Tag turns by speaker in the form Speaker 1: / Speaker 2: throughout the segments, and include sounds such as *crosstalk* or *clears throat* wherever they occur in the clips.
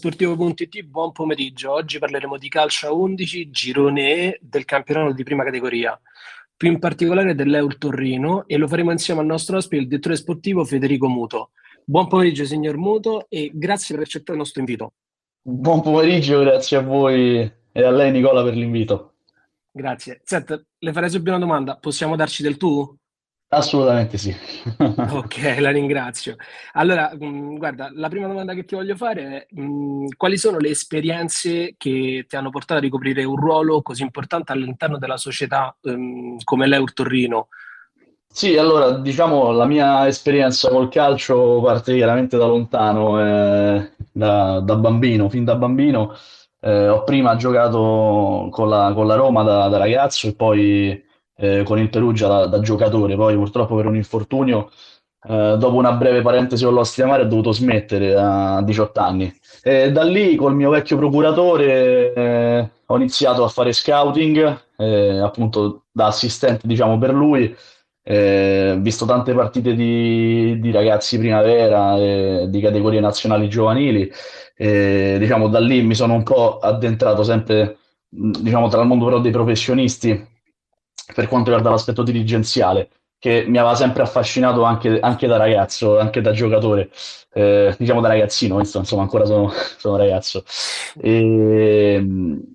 Speaker 1: Sportivo.it, buon pomeriggio. Oggi parleremo di calcio a 11, girone E del campionato di prima categoria, più in particolare dell'Eur Torrino e lo faremo insieme al nostro ospite, il direttore sportivo Federico Muto. Buon pomeriggio signor Muto e grazie per accettare il nostro invito.
Speaker 2: Buon pomeriggio, grazie a voi e a lei Nicola per l'invito.
Speaker 1: Grazie. Senta, le farei subito una domanda, possiamo darci del tu?
Speaker 2: Assolutamente sì.
Speaker 1: Ok, la ringrazio. Allora, mh, guarda, la prima domanda che ti voglio fare è mh, quali sono le esperienze che ti hanno portato a ricoprire un ruolo così importante all'interno della società ehm, come l'Eur Torrino?
Speaker 2: Sì, allora diciamo la mia esperienza col calcio parte chiaramente da lontano, eh, da, da bambino, fin da bambino. Eh, ho prima giocato con la, con la Roma da, da ragazzo e poi eh, con il Perugia da, da, giocatore, poi purtroppo per un infortunio, eh, dopo una breve parentesi con l'Ostia Mare, ho dovuto smettere a 18 anni. E da lì col mio vecchio procuratore eh, ho iniziato a fare scouting, eh, appunto da assistente diciamo per lui, eh, visto tante partite di, di ragazzi primavera, eh, di categorie nazionali giovanili, e, diciamo da lì mi sono un po' addentrato sempre diciamo, tra il mondo però dei professionisti per quanto riguarda l'aspetto dirigenziale, che mi aveva sempre affascinato anche, anche da ragazzo, anche da giocatore, eh, diciamo da ragazzino, insomma ancora sono, *laughs* sono ragazzo. E,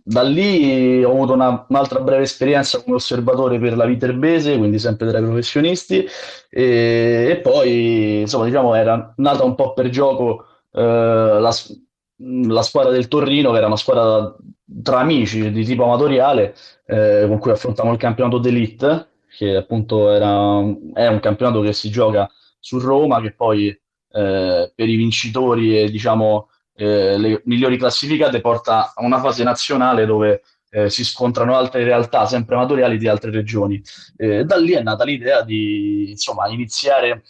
Speaker 2: da lì ho avuto una, un'altra breve esperienza come osservatore per la Viterbese, quindi sempre tra i professionisti, e, e poi insomma diciamo era nata un po' per gioco eh, la, la squadra del Torrino, che era una squadra tra amici di tipo amatoriale, eh, con cui affrontiamo il campionato d'Elite, che appunto era, è un campionato che si gioca su Roma, che poi eh, per i vincitori e diciamo eh, le migliori classificate porta a una fase nazionale dove eh, si scontrano altre realtà sempre amatoriali di altre regioni. da lì è nata l'idea di insomma, iniziare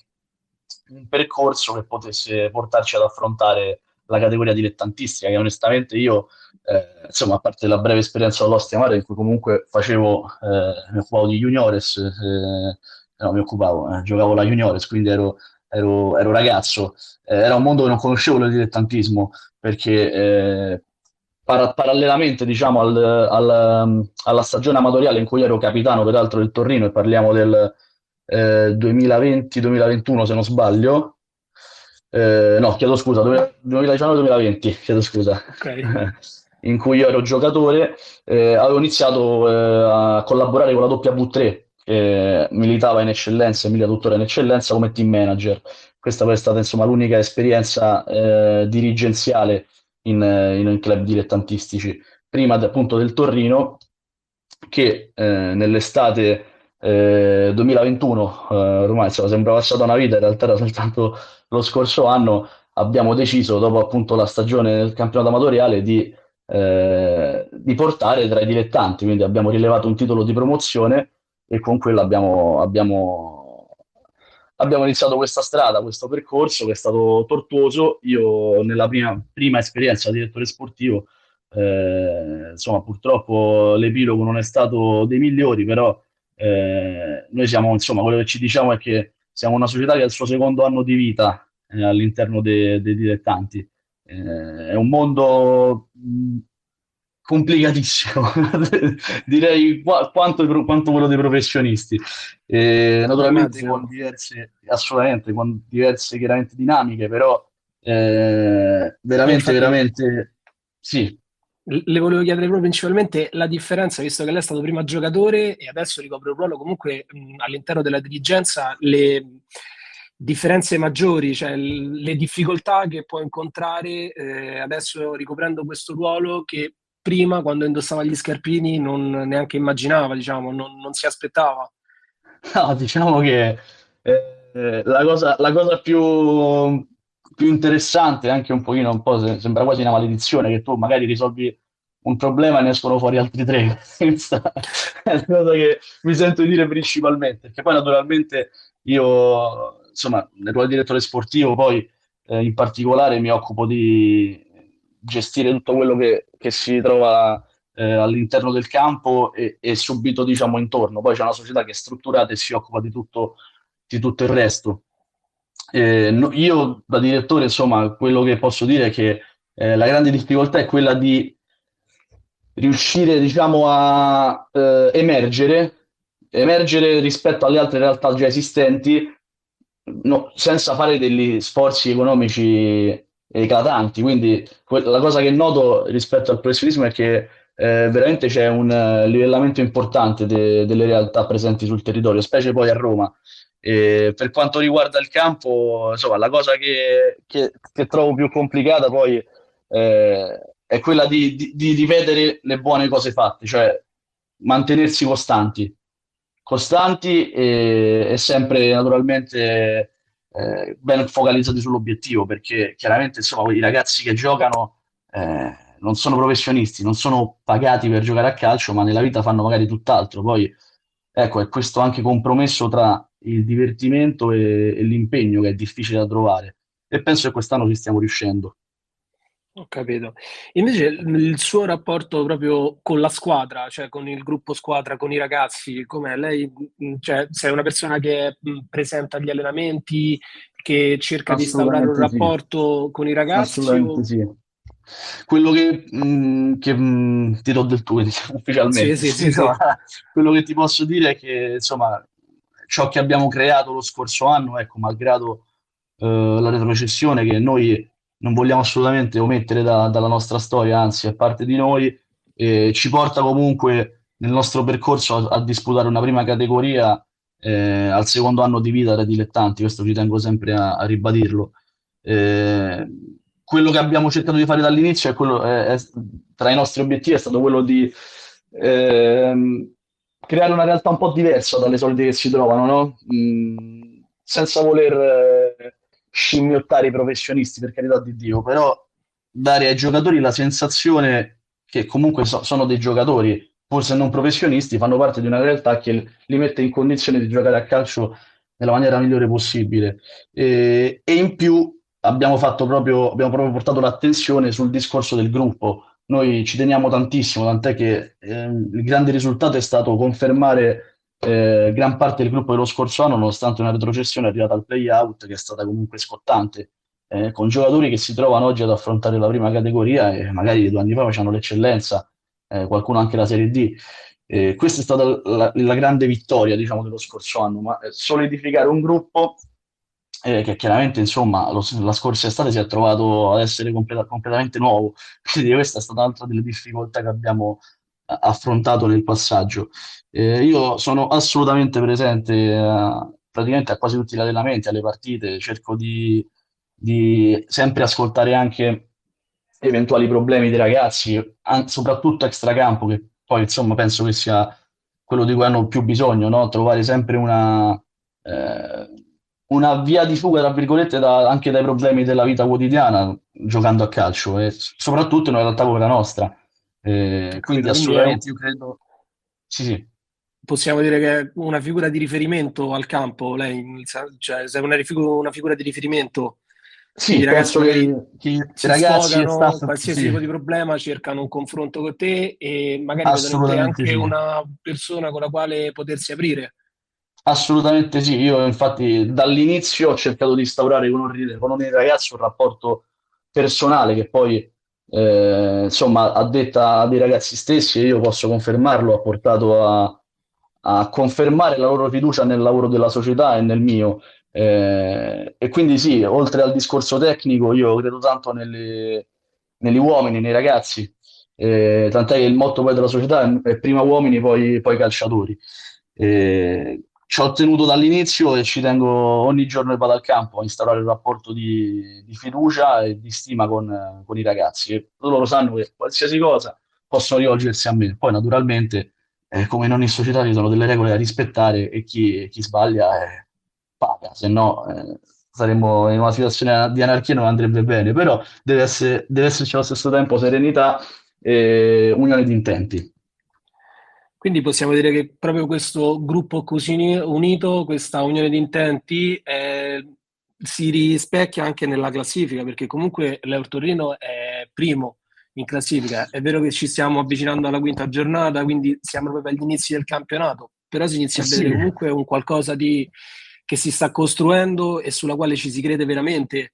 Speaker 2: un percorso che potesse portarci ad affrontare la categoria dilettantistica, che onestamente io, eh, insomma, a parte la breve esperienza all'Ostia Mare, in cui comunque facevo, eh, mi occupavo di juniores, eh, no, mi occupavo, eh, giocavo la juniores, quindi ero, ero, ero ragazzo, eh, era un mondo che non conoscevo il dilettantismo, perché eh, para- parallelamente, diciamo, al, al, alla stagione amatoriale in cui ero capitano, peraltro del Torrino, e parliamo del 2020-2021 se non sbaglio, eh, no, chiedo scusa, 2019-2020, chiedo scusa, okay. *laughs* in cui io ero giocatore, eh, avevo iniziato eh, a collaborare con la W3, che militava in eccellenza, milita tuttora in eccellenza come team manager. Questa poi è stata insomma l'unica esperienza eh, dirigenziale in, in, club dilettantistici, prima appunto del Torrino, che eh, nell'estate 2021, eh, ormai insomma, sembra passata una vita, in realtà era soltanto lo scorso anno, abbiamo deciso, dopo appunto la stagione del campionato amatoriale, di, eh, di portare tra i dilettanti, quindi abbiamo rilevato un titolo di promozione e con quello abbiamo, abbiamo, abbiamo iniziato questa strada, questo percorso che è stato tortuoso. Io nella prima, prima esperienza da direttore sportivo, eh, insomma, purtroppo l'epilogo non è stato dei migliori, però eh, noi siamo, insomma, quello che ci diciamo è che siamo una società che ha il suo secondo anno di vita eh, all'interno dei, dilettanti. Eh, è un mondo mh, complicatissimo, *laughs* direi qu- quanto, quanto, quello dei professionisti. Naturalmente con diverse, assolutamente, con diverse chiaramente dinamiche, però eh, veramente, veramente sì.
Speaker 1: Le volevo chiedere proprio principalmente la differenza, visto che lei è stato prima giocatore e adesso ricopre un ruolo comunque mh, all'interno della dirigenza, le differenze maggiori, cioè le difficoltà che può incontrare eh, adesso ricoprendo questo ruolo che prima, quando indossava gli scarpini, non neanche immaginava, diciamo, non, non si aspettava.
Speaker 2: No, diciamo che eh, la, cosa, la cosa più più interessante, anche un pochino, un po' sembra quasi una maledizione, che tu magari risolvi un problema e ne escono fuori altri tre. *laughs* È la cosa che mi sento di dire principalmente, perché poi naturalmente io, insomma, nel ruolo di direttore sportivo, poi eh, in particolare mi occupo di gestire tutto quello che, che si trova eh, all'interno del campo e, e, subito, diciamo, intorno. Poi c'è una società che è strutturata e si occupa di tutto, di tutto il resto. Eh, no, io da direttore, insomma, quello che posso dire è che eh, la grande difficoltà è quella di riuscire, diciamo, a eh, emergere, emergere rispetto alle altre realtà già esistenti, no, senza fare degli sforzi economici eclatanti. Quindi la cosa che noto rispetto al professionismo è che eh, veramente c'è un uh, livellamento importante de- delle realtà presenti sul territorio, specie poi a Roma. E per quanto riguarda il campo, insomma, la cosa che, che, che trovo più complicata poi eh, è quella di, di, di, ripetere le buone cose fatte, cioè mantenersi costanti, costanti e, e sempre naturalmente eh, ben focalizzati sull'obiettivo, perché chiaramente insomma, i ragazzi che giocano eh, non sono professionisti, non sono pagati per giocare a calcio, ma nella vita fanno magari tutt'altro. Poi ecco, è questo anche compromesso tra il divertimento e, e l'impegno che è difficile da trovare. E penso che quest'anno ci stiamo riuscendo.
Speaker 1: Ho capito. Invece il suo rapporto proprio con la squadra, cioè con il gruppo squadra, con i ragazzi, com'è? Lei, cioè, sei una persona che presenta gli allenamenti, che cerca di instaurare un rapporto sì. con i ragazzi?
Speaker 2: Assolutamente o... sì. Quello che, mh, che mh, ti do del tuo *laughs* ufficialmente, sì, sì, sì, quello che ti posso dire è che insomma ciò che abbiamo creato lo scorso anno, ecco, malgrado eh, la retrocessione che noi non vogliamo assolutamente omettere da, dalla nostra storia, anzi è parte di noi, eh, ci porta comunque nel nostro percorso a, a disputare una prima categoria eh, al secondo anno di vita da dilettanti, questo ci tengo sempre a, a ribadirlo. Eh, quello che abbiamo cercato di fare dall'inizio è quello, è, è, tra i nostri obiettivi è stato quello di ehm, creare una realtà un po' diversa dalle solite che si trovano, no? mm, senza voler eh, scimmiottare i professionisti, per carità di Dio, però dare ai giocatori la sensazione che comunque so, sono dei giocatori, pur se non professionisti, fanno parte di una realtà che li mette in condizione di giocare a calcio nella maniera migliore possibile. E, e in più abbiamo, proprio, abbiamo proprio portato l'attenzione sul discorso del gruppo. Noi ci teniamo tantissimo, tant'è che eh, il grande risultato è stato confermare eh, gran parte del gruppo dello scorso anno, nonostante una retrocessione, arrivata al play-out, che è stata comunque scottante, eh, con giocatori che si trovano oggi ad affrontare la prima categoria e magari due anni fa facevano l'eccellenza, eh, qualcuno anche la Serie D. questa è stata la, la, grande vittoria, diciamo, dello scorso anno, ma eh, solidificare un gruppo eh, che chiaramente, insomma, lo, la scorsa estate si è trovato ad essere completa, completamente nuovo, *laughs* quindi questa è stata un'altra delle difficoltà che abbiamo affrontato nel passaggio. Eh, io sono assolutamente presente eh, praticamente a quasi tutti gli allenamenti, alle partite, cerco di, di sempre ascoltare anche eventuali problemi dei ragazzi, an- soprattutto extracampo, che poi insomma penso che sia quello di cui hanno più bisogno, no? trovare sempre una, eh, una via di fuga, tra virgolette, da, anche dai problemi della vita quotidiana giocando a calcio e soprattutto in una realtà come la nostra. Eh, quindi assolutamente io credo... Sì, sì.
Speaker 1: Possiamo dire che è una figura di riferimento al campo, lei, cioè, sei una, una figura di riferimento
Speaker 2: sì, i ragazzi che, che i ragazzi
Speaker 1: sfogano, qualsiasi sì. tipo di problema cercano un confronto con te e magari anche sì. una persona con la quale potersi aprire.
Speaker 2: Assolutamente sì, io infatti dall'inizio ho cercato di instaurare con, un, con ogni ragazzo un rapporto personale che poi eh, insomma, a detta dei ragazzi stessi, e io posso confermarlo, ha portato a, a, confermare la loro fiducia nel lavoro della società e nel mio. Eh, e quindi sì, oltre al discorso tecnico, io credo tanto nelle, negli uomini, nei ragazzi, eh, tant'è che il motto poi della società è prima uomini, poi, poi calciatori. Eh, ci ho tenuto dall'inizio e ci tengo ogni giorno che vado al campo a instaurare un rapporto di, di fiducia e di stima con, con, i ragazzi. E loro sanno che qualsiasi cosa possono rivolgersi a me. Poi, naturalmente, eh, come in ogni società, ci sono delle regole da rispettare e chi, chi sbaglia eh, paga, se no eh, saremmo in una situazione di anarchia e non andrebbe bene. Però deve, essere, deve esserci allo stesso tempo serenità e unione di intenti.
Speaker 1: Quindi possiamo dire che proprio questo gruppo così unito, questa unione di intenti, eh, si rispecchia anche nella classifica, perché comunque l'Eurtorino è primo in classifica. È vero che ci stiamo avvicinando alla quinta giornata, quindi siamo proprio agli inizi del campionato, però si inizia a vedere comunque un qualcosa di, che si sta costruendo e sulla quale ci si crede veramente.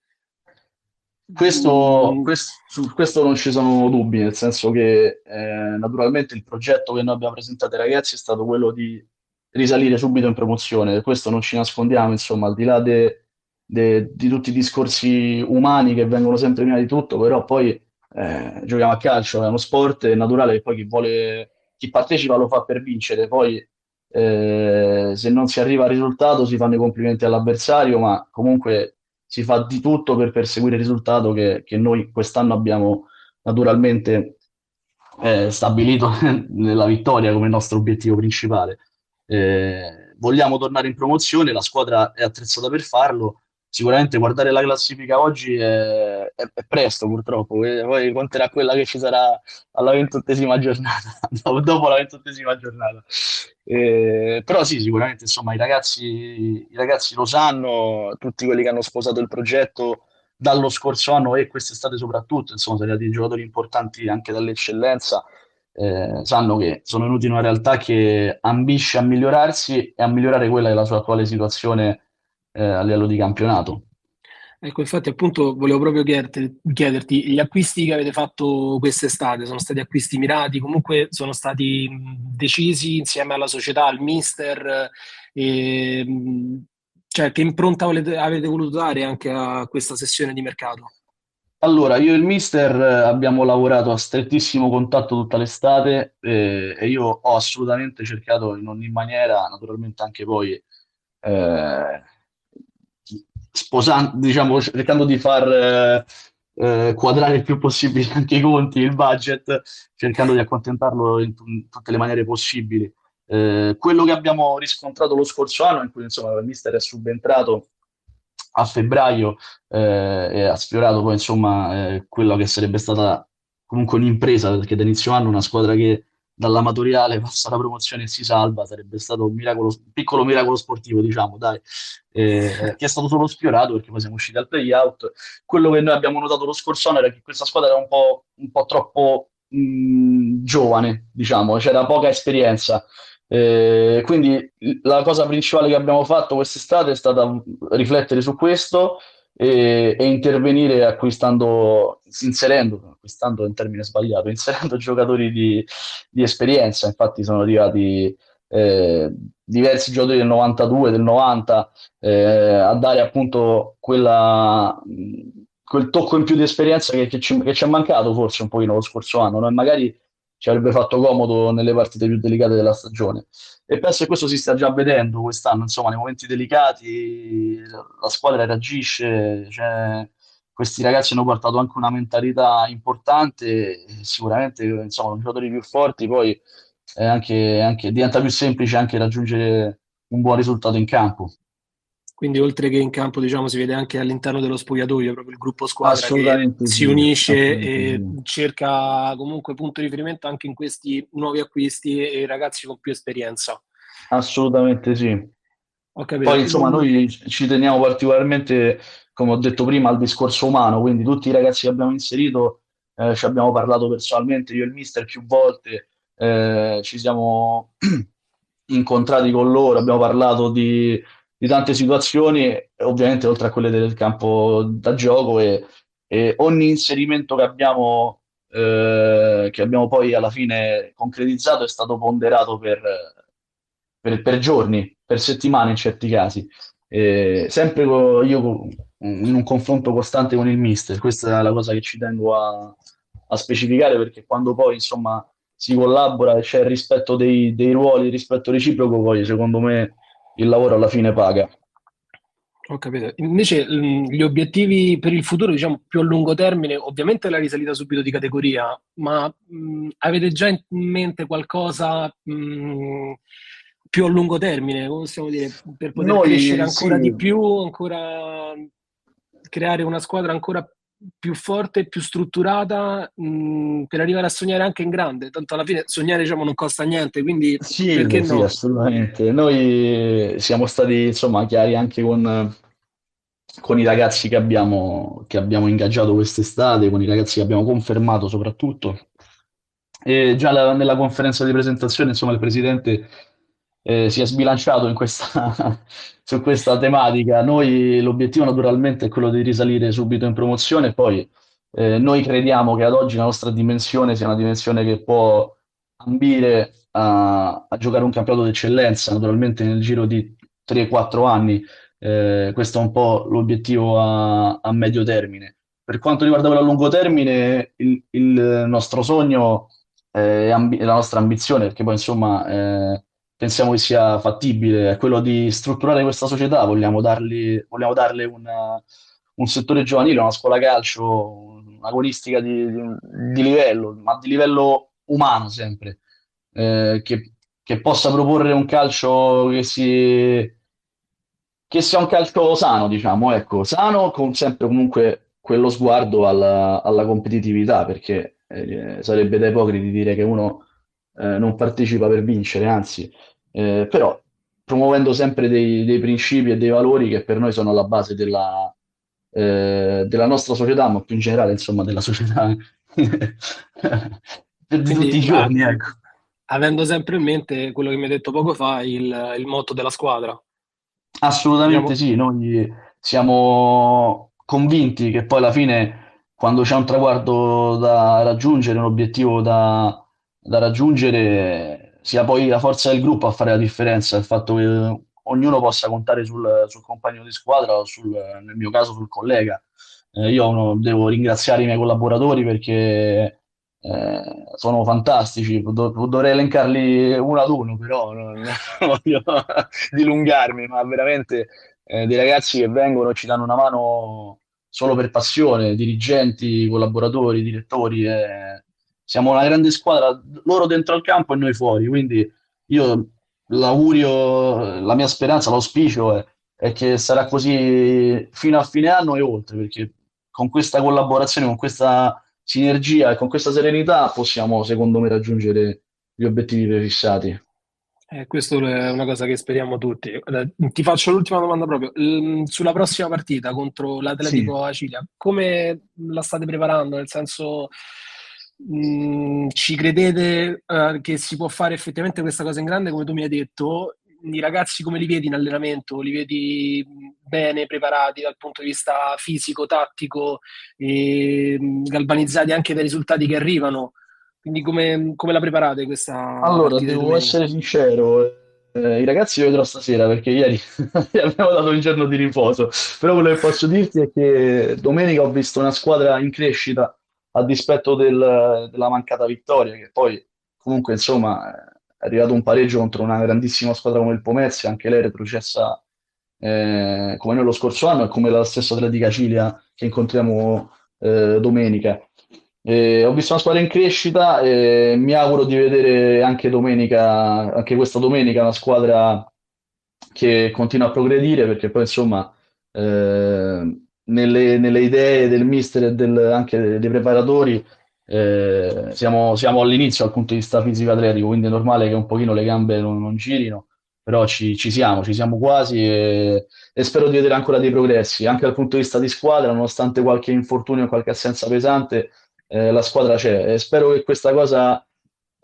Speaker 2: Questo, mm. questo, su questo non ci sono dubbi, nel senso che eh, naturalmente il progetto che noi abbiamo presentato ai ragazzi è stato quello di risalire subito in promozione, questo non ci nascondiamo, insomma, al di là de, de, di tutti i discorsi umani che vengono sempre prima di tutto, però poi eh, giochiamo a calcio, è uno sport, è naturale che poi chi vuole, chi partecipa lo fa per vincere, poi eh, se non si arriva al risultato si fanno i complimenti all'avversario, ma comunque si fa di tutto per perseguire il risultato che, che noi quest'anno abbiamo naturalmente eh, stabilito *laughs* nella vittoria come nostro obiettivo principale. Eh, vogliamo tornare in promozione, la squadra è attrezzata per farlo. Sicuramente guardare la classifica oggi è, è, è presto purtroppo, poi conterà quella che ci sarà alla ventottesima giornata, *laughs* dopo la ventottesima giornata. Eh, però sì, sicuramente insomma i ragazzi, i ragazzi lo sanno, tutti quelli che hanno sposato il progetto dallo scorso anno e quest'estate soprattutto, insomma, sono arrivati giocatori importanti anche dall'eccellenza eh, sanno che sono venuti in una realtà che ambisce a migliorarsi e a migliorare quella che è la sua attuale situazione eh, a livello di campionato.
Speaker 1: Ecco, infatti appunto volevo proprio chiederti, chiederti, gli acquisti che avete fatto quest'estate sono stati acquisti mirati, comunque sono stati decisi insieme alla società, al mister, e, cioè che impronta volete, avete voluto dare anche a questa sessione di mercato?
Speaker 2: Allora, io e il mister eh, abbiamo lavorato a strettissimo contatto tutta l'estate eh, e io ho assolutamente cercato in ogni maniera, naturalmente anche poi eh, sposando, diciamo, cercando di far eh, eh, quadrare il più possibile *laughs* anche i conti, il budget, cercando di accontentarlo in, in tutte le maniere possibili. Eh, quello che abbiamo riscontrato lo scorso anno, in cui insomma il mister è subentrato a febbraio eh, e ha sfiorato poi insomma eh, quella che sarebbe stata comunque un'impresa perché da inizio anno una squadra che dall'amatoriale passa alla promozione e si salva sarebbe stato un, miracolo, un piccolo miracolo sportivo diciamo dai. Eh, *laughs* che è stato solo sfiorato perché poi siamo usciti al playout. Quello che noi abbiamo notato lo scorso anno era che questa squadra era un po', un po troppo mh, giovane diciamo c'era poca esperienza. Eh, quindi la cosa principale che abbiamo fatto quest'estate è stata riflettere su questo e, e intervenire acquistando, inserendo, acquistando è un termine sbagliato, *laughs* inserendo giocatori di, di esperienza. Infatti sono arrivati eh, diversi giocatori del 92, del 90 eh, a dare appunto quella, quel tocco in più di esperienza che, che, ci, che ci è mancato forse un pochino lo scorso anno. No? magari ci avrebbe fatto comodo nelle partite più delicate della stagione. E penso che questo si sta già vedendo quest'anno, insomma, nei momenti delicati la squadra reagisce, cioè, questi ragazzi hanno portato anche una mentalità importante, sicuramente insomma, giocatori più forti poi anche, anche, diventa più semplice anche raggiungere un buon risultato in campo.
Speaker 1: Quindi oltre che in campo, diciamo, si vede anche all'interno dello spogliatoio proprio il gruppo squadra che sì, si unisce e cerca comunque punto di riferimento anche in questi nuovi acquisti e ragazzi con più esperienza.
Speaker 2: Assolutamente sì. Poi insomma noi ci teniamo particolarmente, come ho detto prima, al discorso umano, quindi tutti i ragazzi che abbiamo inserito eh, ci abbiamo parlato personalmente, io e il mister più volte, eh, ci siamo *clears throat* incontrati con loro, abbiamo parlato di di tante situazioni, ovviamente oltre a quelle del campo da gioco e, e ogni inserimento che abbiamo, eh, che abbiamo poi alla fine concretizzato è stato ponderato per, per, per giorni, per settimane in certi casi. Eh, sempre con, io in un confronto costante con il mister, questa è la cosa che ci tengo a, a specificare perché quando poi insomma si collabora e c'è il rispetto dei, dei ruoli, il rispetto reciproco, poi secondo me il lavoro alla fine paga.
Speaker 1: Ho capito. Invece gli obiettivi per il futuro, diciamo più a lungo termine, ovviamente la risalita subito di categoria, ma mh, avete già in mente qualcosa mh, più a lungo termine, come possiamo dire, per poter Noi, crescere ancora sì. di più, ancora creare una squadra ancora più forte, più strutturata mh, per arrivare a sognare anche in grande. Tanto alla fine sognare diciamo, non costa niente, quindi
Speaker 2: sì, perché sì, no? assolutamente. Noi siamo stati insomma chiari anche con, con i ragazzi che abbiamo, che abbiamo ingaggiato quest'estate, con i ragazzi che abbiamo confermato soprattutto. E già la, nella conferenza di presentazione, insomma, il presidente eh, si è sbilanciato in questa, *laughs* su questa tematica. Noi l'obiettivo naturalmente è quello di risalire subito in promozione e poi eh, noi crediamo che ad oggi la nostra dimensione sia una dimensione che può ambire a, a giocare un campionato d'eccellenza, naturalmente nel giro di 3-4 anni. Eh, questo è un po' l'obiettivo a, a, medio termine. Per quanto riguarda quello a lungo termine, il, il nostro sogno eh, ambi- la nostra ambizione, perché poi insomma eh, pensiamo che sia fattibile, è quello di strutturare questa società, vogliamo dargli, vogliamo darle una, un settore giovanile, una scuola calcio, agonistica di, di, di livello, ma di livello umano sempre, eh, che, che, possa proporre un calcio che, si, che sia un calcio sano, diciamo, ecco, sano con sempre comunque quello sguardo alla, alla competitività, perché eh, sarebbe da ipocriti dire che uno eh, non partecipa per vincere, anzi, eh, però promuovendo sempre dei, dei, principi e dei valori che per noi sono alla base della, eh, della nostra società, ma più in generale, insomma, della società *laughs* di
Speaker 1: Quindi, tutti i giorni, ecco. Avendo sempre in mente quello che mi hai detto poco fa, il, il motto della squadra.
Speaker 2: Assolutamente Siamo... sì, noi siamo convinti che poi alla fine, quando c'è un traguardo da raggiungere, un obiettivo da, da raggiungere, sia poi la forza del gruppo a fare la differenza, il fatto che ognuno possa contare sul, sul compagno di squadra o sul, nel mio caso sul collega. Eh, io uno, devo ringraziare i miei collaboratori perché eh, sono fantastici, Dov- dovrei elencarli uno ad uno, però non, *laughs* non voglio dilungarmi, ma veramente eh, dei ragazzi che vengono e ci danno una mano solo per passione, dirigenti, collaboratori, direttori. Eh, siamo una grande squadra, loro dentro al campo e noi fuori, quindi io l'augurio, la mia speranza, l'auspicio è, è, che sarà così fino a fine anno e oltre, perché con questa collaborazione, con questa sinergia e con questa serenità possiamo, secondo me, raggiungere gli obiettivi prefissati.
Speaker 1: Eh, questo è una cosa che speriamo tutti. Ti faccio l'ultima domanda proprio. Sulla prossima partita contro l'Atletico sì. Acilia, come la state preparando? Nel senso, Mm, ci credete uh, che si può fare effettivamente questa cosa in grande, come tu mi hai detto? I ragazzi come li vedi in allenamento? Li vedi bene preparati dal punto di vista fisico, tattico, e mm, galvanizzati anche dai risultati che arrivano? Quindi come, come la preparate questa
Speaker 2: Allora, devo essere sincero, eh, i ragazzi li vedrò stasera perché ieri *laughs* abbiamo dato un giorno di riposo, però quello che posso dirti è che domenica ho visto una squadra in crescita a dispetto del, della mancata vittoria, che poi comunque insomma è arrivato un pareggio contro una grandissima squadra come il Pomezia, anche lei retrocessa eh, come noi lo scorso anno e come la stessa Atletica Cilia che incontriamo eh, domenica. Eh, ho visto una squadra in crescita e mi auguro di vedere anche domenica, anche questa domenica, una squadra che continua a progredire perché poi insomma eh, nelle, nelle idee del mister e del, anche dei preparatori eh, siamo, siamo, all'inizio dal punto di vista fisico atletico, quindi è normale che un pochino le gambe non, non girino, però ci, ci, siamo, ci siamo quasi e, e, spero di vedere ancora dei progressi, anche dal punto di vista di squadra, nonostante qualche infortunio e qualche assenza pesante, eh, la squadra c'è e spero che questa cosa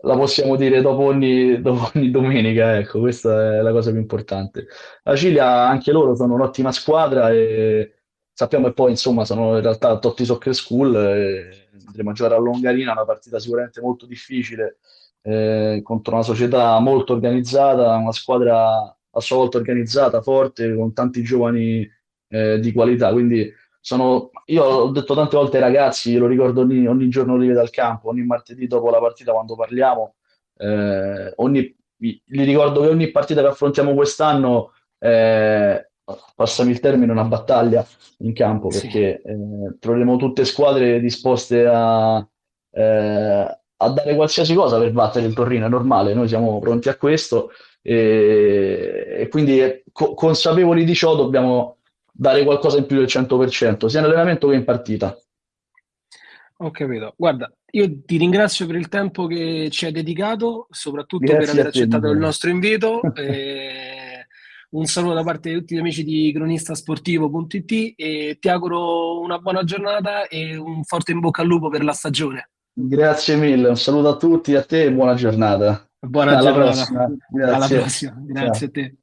Speaker 2: la possiamo dire dopo ogni, *laughs* dopo ogni domenica, ecco, questa è la cosa più importante. La Cilia, anche loro sono un'ottima squadra e Sappiamo che poi, insomma, sono in realtà Totti Soccer School, e andremo a giocare a Longarina, una partita sicuramente molto difficile, eh, contro una società molto organizzata, una squadra a sua volta organizzata, forte, con tanti giovani eh, di qualità. Quindi sono, io ho detto tante volte ai ragazzi, lo ricordo ogni, ogni giorno li vedo al campo, ogni martedì dopo la partita quando parliamo, eh, ogni, li ricordo che ogni partita che affrontiamo quest'anno eh, passami il termine, una battaglia in campo perché sì. eh, troveremo tutte squadre disposte a, eh, a, dare qualsiasi cosa per battere il Torino, è normale, noi siamo pronti a questo e, e quindi eh, co- consapevoli di ciò dobbiamo dare qualcosa in più del 100%, sia in allenamento che in partita.
Speaker 1: Ho capito. Guarda, io ti ringrazio per il tempo che ci hai dedicato, soprattutto Grazie per aver accettato il nostro invito. *laughs* e un saluto da parte di tutti gli amici di cronistasportivo.it e ti auguro una buona giornata e un forte in bocca al lupo per la stagione.
Speaker 2: Grazie mille, un saluto a tutti, a te e buona giornata.
Speaker 1: Buona
Speaker 2: Alla
Speaker 1: giornata.
Speaker 2: prossima.
Speaker 1: Alla
Speaker 2: Grazie.
Speaker 1: prossima. Grazie
Speaker 2: Ciao.
Speaker 1: a te.